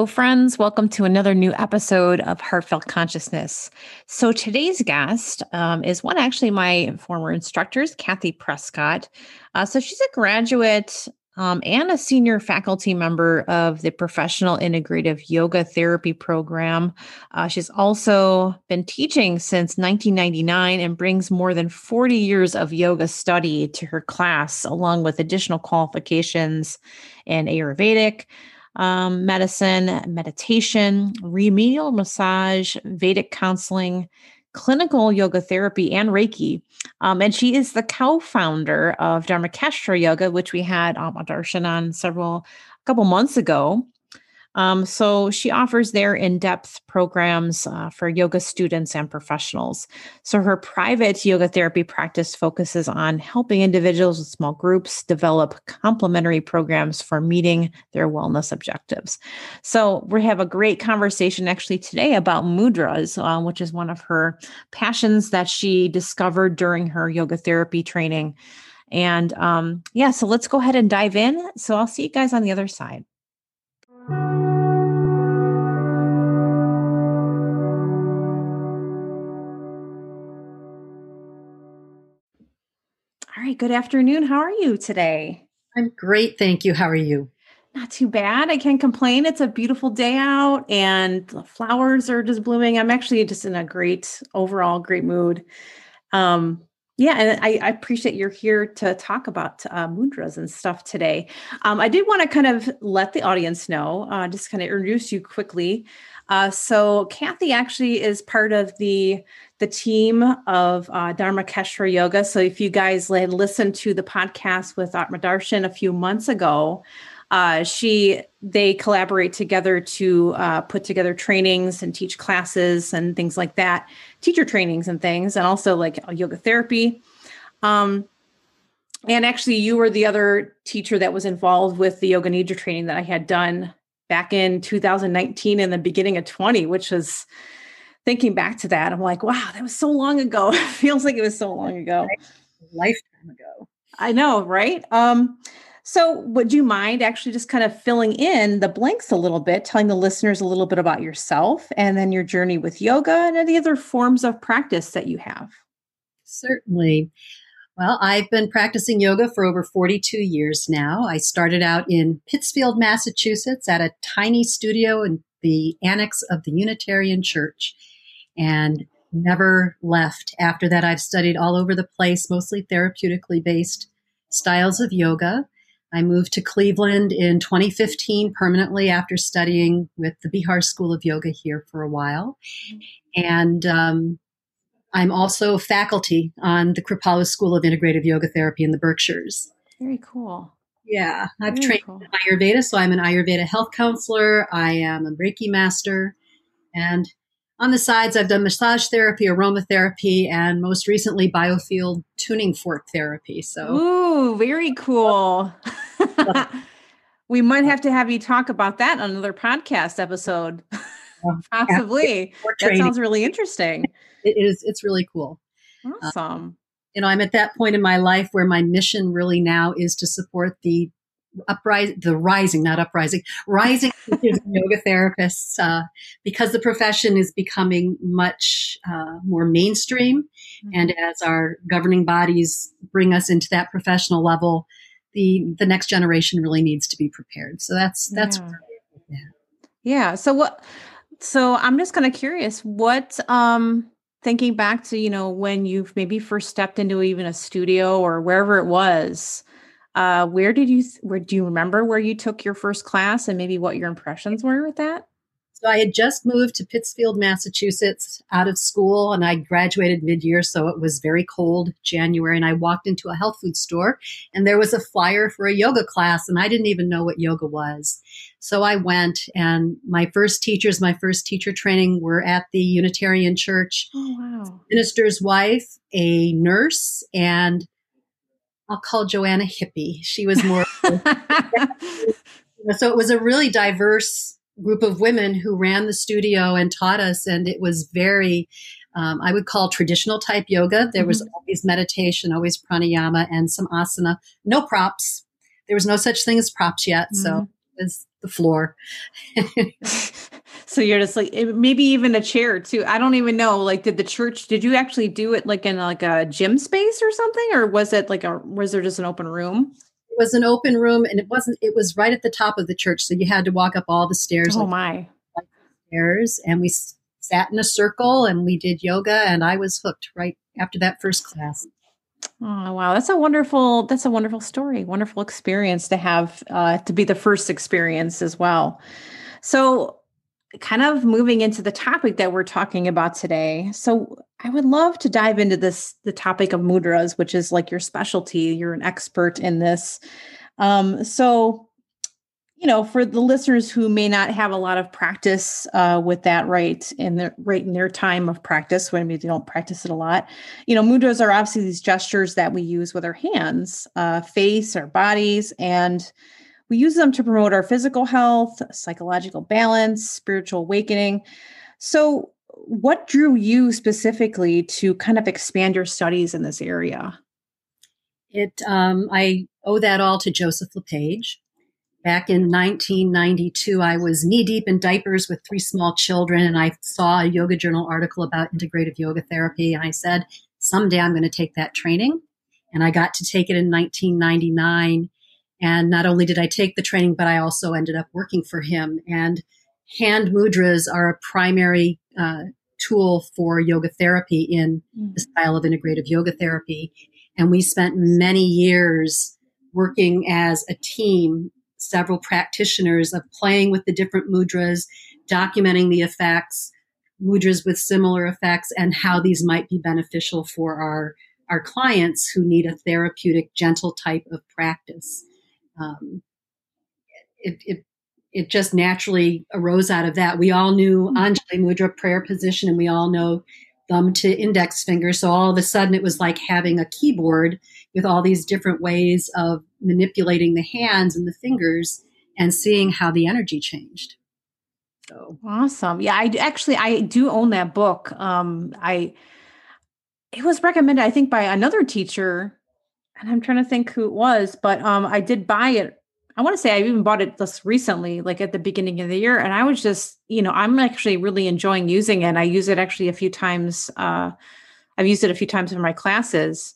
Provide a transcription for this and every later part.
Hello, friends. Welcome to another new episode of Heartfelt Consciousness. So, today's guest um, is one actually my former instructors, Kathy Prescott. Uh, so, she's a graduate um, and a senior faculty member of the Professional Integrative Yoga Therapy Program. Uh, she's also been teaching since 1999 and brings more than 40 years of yoga study to her class, along with additional qualifications in Ayurvedic um, medicine, meditation, remedial massage, Vedic counseling, clinical yoga therapy, and Reiki. Um, and she is the co-founder of Dharmakestra Yoga, which we had um, Darshan on several a couple months ago. Um, so she offers their in-depth programs uh, for yoga students and professionals. So her private yoga therapy practice focuses on helping individuals with small groups develop complementary programs for meeting their wellness objectives. So we have a great conversation actually today about mudras, uh, which is one of her passions that she discovered during her yoga therapy training. And um, yeah, so let's go ahead and dive in. So I'll see you guys on the other side. Good afternoon. How are you today? I'm great. Thank you. How are you? Not too bad. I can't complain. It's a beautiful day out and the flowers are just blooming. I'm actually just in a great, overall, great mood. Um, yeah, and I, I, appreciate you're here to talk about uh, mudras and stuff today. Um, I did want to kind of let the audience know, uh, just kind of introduce you quickly. Uh, so Kathy actually is part of the the team of uh, Dharmakestra Yoga. So if you guys listened to the podcast with Atma Darshan a few months ago, uh, she they collaborate together to uh, put together trainings and teach classes and things like that, teacher trainings and things, and also like yoga therapy. Um, and actually, you were the other teacher that was involved with the yoga nidra training that I had done back in 2019 and the beginning of 20, which was thinking back to that. I'm like, wow, that was so long ago. it feels like it was so long ago. Lifetime ago. I know, right? Um, so, would you mind actually just kind of filling in the blanks a little bit, telling the listeners a little bit about yourself and then your journey with yoga and any other forms of practice that you have? Certainly. Well, I've been practicing yoga for over 42 years now. I started out in Pittsfield, Massachusetts at a tiny studio in the annex of the Unitarian Church and never left. After that, I've studied all over the place, mostly therapeutically based styles of yoga. I moved to Cleveland in 2015 permanently after studying with the Bihar School of Yoga here for a while. And um, I'm also faculty on the Kripalu School of Integrative Yoga Therapy in the Berkshires. Very cool. Yeah, I've Very trained cool. in Ayurveda, so I'm an Ayurveda health counselor. I am a Reiki master, and on the sides, I've done massage therapy, aromatherapy, and most recently biofield tuning fork therapy. So, ooh, very cool. we might have to have you talk about that on another podcast episode, possibly. That sounds really interesting. It is. It's really cool. Awesome. Uh, you know, I'm at that point in my life where my mission really now is to support the uprising, the rising, not uprising, rising yoga therapists, uh, because the profession is becoming much uh, more mainstream. Mm-hmm. And as our governing bodies bring us into that professional level, the the next generation really needs to be prepared. So that's that's yeah. yeah. yeah. So what? So I'm just kind of curious. What um thinking back to you know when you've maybe first stepped into even a studio or wherever it was uh, where did you where do you remember where you took your first class and maybe what your impressions were with that so i had just moved to pittsfield massachusetts out of school and i graduated mid-year so it was very cold january and i walked into a health food store and there was a flyer for a yoga class and i didn't even know what yoga was so I went, and my first teachers, my first teacher training were at the Unitarian Church. Oh, wow. Minister's wife, a nurse, and I'll call Joanna hippie. She was more. so it was a really diverse group of women who ran the studio and taught us, and it was very. Um, I would call traditional type yoga. There was mm-hmm. always meditation, always pranayama, and some asana. No props. There was no such thing as props yet, mm-hmm. so was the floor. so you're just like maybe even a chair too. I don't even know. Like, did the church? Did you actually do it like in like a gym space or something, or was it like a? Was there just an open room? It was an open room, and it wasn't. It was right at the top of the church, so you had to walk up all the stairs. Oh like, my! Like stairs, and we sat in a circle and we did yoga, and I was hooked right after that first class. Oh wow, that's a wonderful that's a wonderful story, wonderful experience to have uh, to be the first experience as well. So, kind of moving into the topic that we're talking about today. So, I would love to dive into this the topic of mudras, which is like your specialty. You're an expert in this. Um, so, you know, for the listeners who may not have a lot of practice uh, with that right in their right in their time of practice, when they don't practice it a lot, you know, mudras are obviously these gestures that we use with our hands, uh, face, our bodies, and we use them to promote our physical health, psychological balance, spiritual awakening. So, what drew you specifically to kind of expand your studies in this area? It, um, I owe that all to Joseph Le Page Back in 1992, I was knee deep in diapers with three small children, and I saw a Yoga Journal article about integrative yoga therapy. And I said, someday I'm going to take that training. And I got to take it in 1999. And not only did I take the training, but I also ended up working for him. And hand mudras are a primary uh, tool for yoga therapy in mm. the style of integrative yoga therapy. And we spent many years working as a team several practitioners of playing with the different mudras, documenting the effects, mudras with similar effects, and how these might be beneficial for our, our clients who need a therapeutic, gentle type of practice. Um, it, it, it just naturally arose out of that. We all knew mm-hmm. Anjali Mudra prayer position, and we all know thumb to index finger. So all of a sudden, it was like having a keyboard with all these different ways of manipulating the hands and the fingers and seeing how the energy changed. So awesome. Yeah, I actually I do own that book. Um I it was recommended I think by another teacher and I'm trying to think who it was, but um I did buy it I want to say I even bought it just recently, like at the beginning of the year. And I was just, you know, I'm actually really enjoying using it. I use it actually a few times. Uh, I've used it a few times in my classes.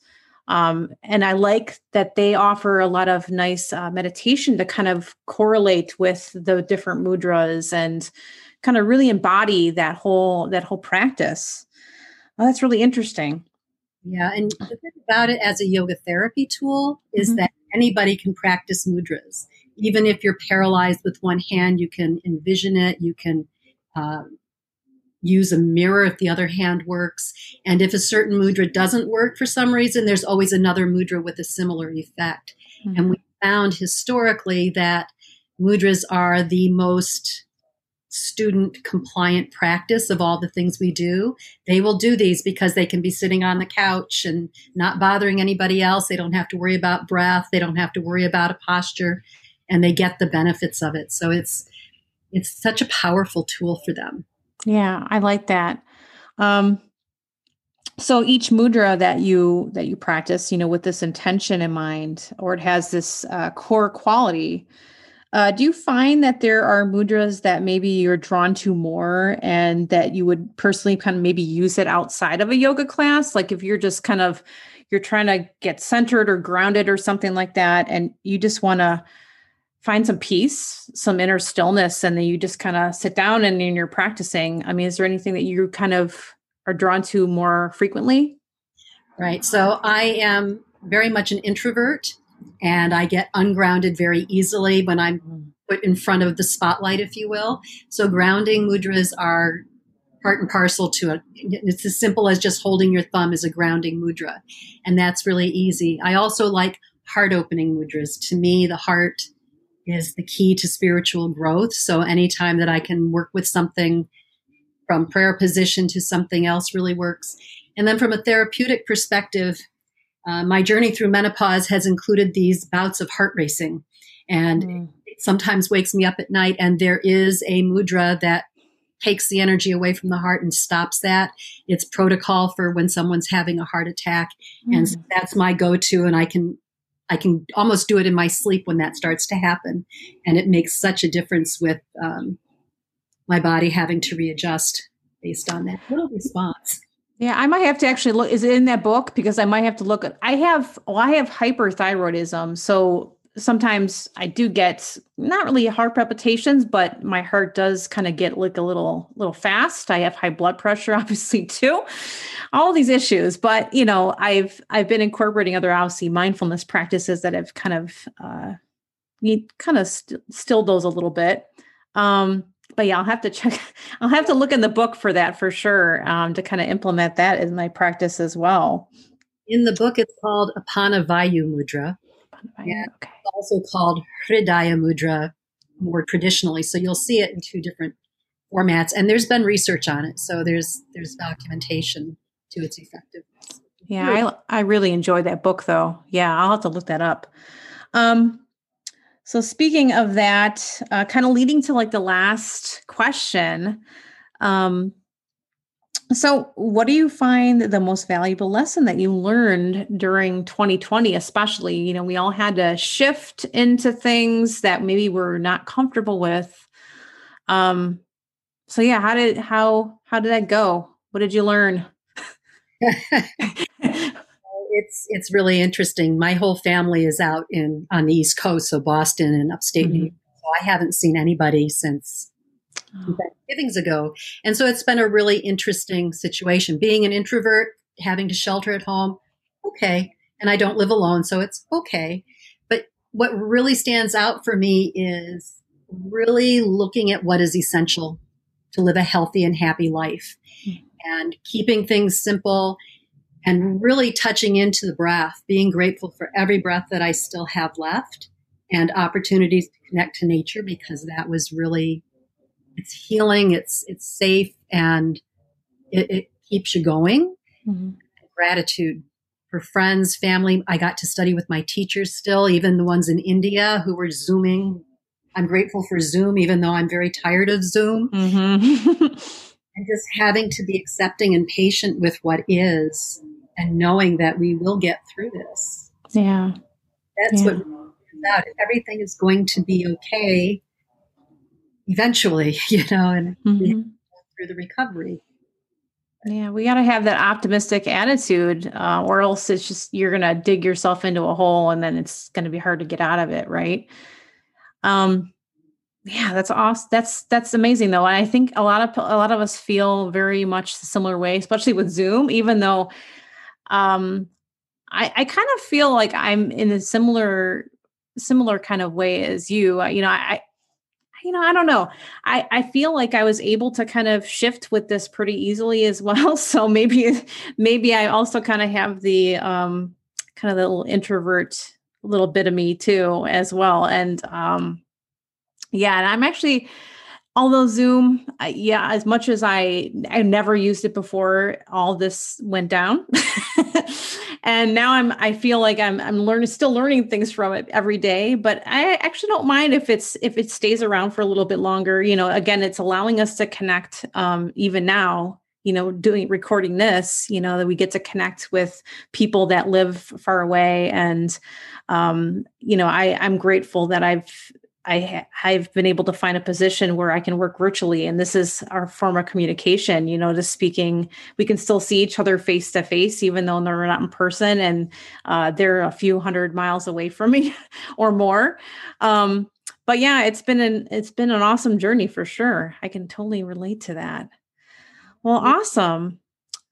Um, and I like that they offer a lot of nice uh, meditation to kind of correlate with the different mudras and kind of really embody that whole that whole practice. Well, that's really interesting. Yeah, and the thing about it as a yoga therapy tool is mm-hmm. that anybody can practice mudras even if you're paralyzed with one hand, you can envision it. You can uh, use a mirror if the other hand works. And if a certain mudra doesn't work for some reason, there's always another mudra with a similar effect. Mm-hmm. And we found historically that mudras are the most student compliant practice of all the things we do. They will do these because they can be sitting on the couch and not bothering anybody else. They don't have to worry about breath. They don't have to worry about a posture and they get the benefits of it. So it's it's such a powerful tool for them. Yeah, I like that. Um, so each mudra that you that you practice, you know, with this intention in mind, or it has this uh, core quality. Uh, do you find that there are mudras that maybe you're drawn to more, and that you would personally kind of maybe use it outside of a yoga class? Like if you're just kind of you're trying to get centered or grounded or something like that, and you just want to find some peace, some inner stillness, and then you just kind of sit down and, and you're practicing. I mean, is there anything that you kind of are drawn to more frequently? Right. So I am very much an introvert and I get ungrounded very easily when I'm mm. put in front of the spotlight, if you will. So grounding mudras are part and parcel to it. It's as simple as just holding your thumb as a grounding mudra. And that's really easy. I also like heart opening mudras. To me, the heart is the key to spiritual growth. So anytime that I can work with something from prayer position to something else really works. And then from a therapeutic perspective, uh, my journey through menopause has included these bouts of heart racing. And mm. it sometimes wakes me up at night, and there is a mudra that takes the energy away from the heart and stops that. It's protocol for when someone's having a heart attack. Mm. And that's my go to. And I can I can almost do it in my sleep when that starts to happen. And it makes such a difference with um, my body having to readjust based on that little response. Yeah, I might have to actually look. Is it in that book? Because I might have to look. I have. Well, I have hyperthyroidism, so sometimes I do get not really heart palpitations, but my heart does kind of get like a little little fast. I have high blood pressure, obviously too. All these issues, but you know, I've I've been incorporating other obviously mindfulness practices that have kind of uh, need kind of st- stilled those a little bit. Um, but yeah, I'll have to check. I'll have to look in the book for that for sure um, to kind of implement that in my practice as well. In the book, it's called Apana Vayu Mudra yeah, okay. It's also called Hridaya Mudra more traditionally. So you'll see it in two different formats, and there's been research on it. So there's there's documentation to its effectiveness. Yeah, I I really enjoyed that book though. Yeah, I'll have to look that up. Um, so speaking of that, uh, kind of leading to like the last question. Um, so, what do you find the most valuable lesson that you learned during 2020, especially? You know, we all had to shift into things that maybe we're not comfortable with. Um, so yeah, how did how how did that go? What did you learn? it's it's really interesting. My whole family is out in on the East Coast, so Boston and upstate mm-hmm. New York. So I haven't seen anybody since oh. Thanksgivings ago. And so it's been a really interesting situation. Being an introvert, having to shelter at home, okay. And I don't live alone, so it's okay. But what really stands out for me is really looking at what is essential to live a healthy and happy life mm-hmm. and keeping things simple and really touching into the breath, being grateful for every breath that I still have left and opportunities to connect to nature because that was really it's healing, it's it's safe, and it, it keeps you going. Mm-hmm. Gratitude for friends, family. I got to study with my teachers still, even the ones in India who were zooming. I'm grateful for Zoom, even though I'm very tired of Zoom. Mm-hmm. and just having to be accepting and patient with what is, and knowing that we will get through this. Yeah, that's yeah. what about. Everything is going to be okay eventually, you know, and mm-hmm. through the recovery. Yeah, we got to have that optimistic attitude, uh, or else it's just you're going to dig yourself into a hole, and then it's going to be hard to get out of it, right? Um, yeah, that's awesome. That's that's amazing, though. And I think a lot of a lot of us feel very much the similar way, especially with Zoom. Even though, um, I I kind of feel like I'm in a similar similar kind of way as you. You know, I you know, I don't know. I, I feel like I was able to kind of shift with this pretty easily as well. So maybe, maybe I also kind of have the um, kind of the little introvert little bit of me too, as well. And um, yeah, and I'm actually, although Zoom, uh, yeah, as much as I I never used it before all this went down. and now i'm i feel like i'm i'm learning still learning things from it every day but i actually don't mind if it's if it stays around for a little bit longer you know again it's allowing us to connect um, even now you know doing recording this you know that we get to connect with people that live far away and um, you know i i'm grateful that i've I I've been able to find a position where I can work virtually, and this is our form of communication. You know, just speaking, we can still see each other face to face, even though they're not in person, and uh, they're a few hundred miles away from me or more. Um, but yeah, it's been an it's been an awesome journey for sure. I can totally relate to that. Well, awesome.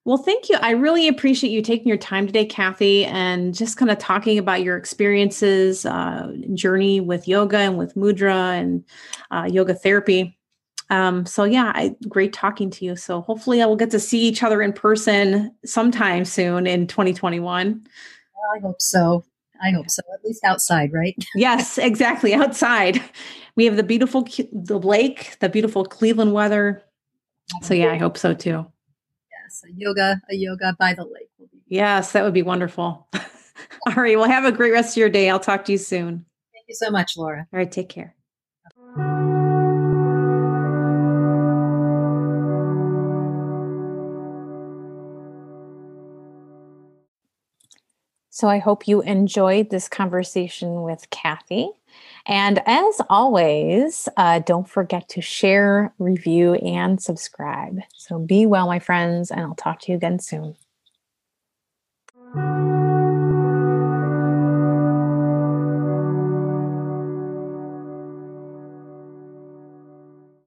Well, thank you. I really appreciate you taking your time today, Kathy, and just kind of talking about your experiences, uh, journey with yoga and with mudra and uh, yoga therapy. Um, so yeah, I, great talking to you. So hopefully I will get to see each other in person sometime soon in 2021. I hope so. I hope so. At least outside, right? yes, exactly. Outside. We have the beautiful the lake, the beautiful Cleveland weather. So yeah, I hope so too a yoga, a yoga by the lake. Yes, that would be wonderful. All right. Well, have a great rest of your day. I'll talk to you soon. Thank you so much, Laura. All right. Take care. So I hope you enjoyed this conversation with Kathy. And as always, uh, don't forget to share, review, and subscribe. So be well, my friends, and I'll talk to you again soon.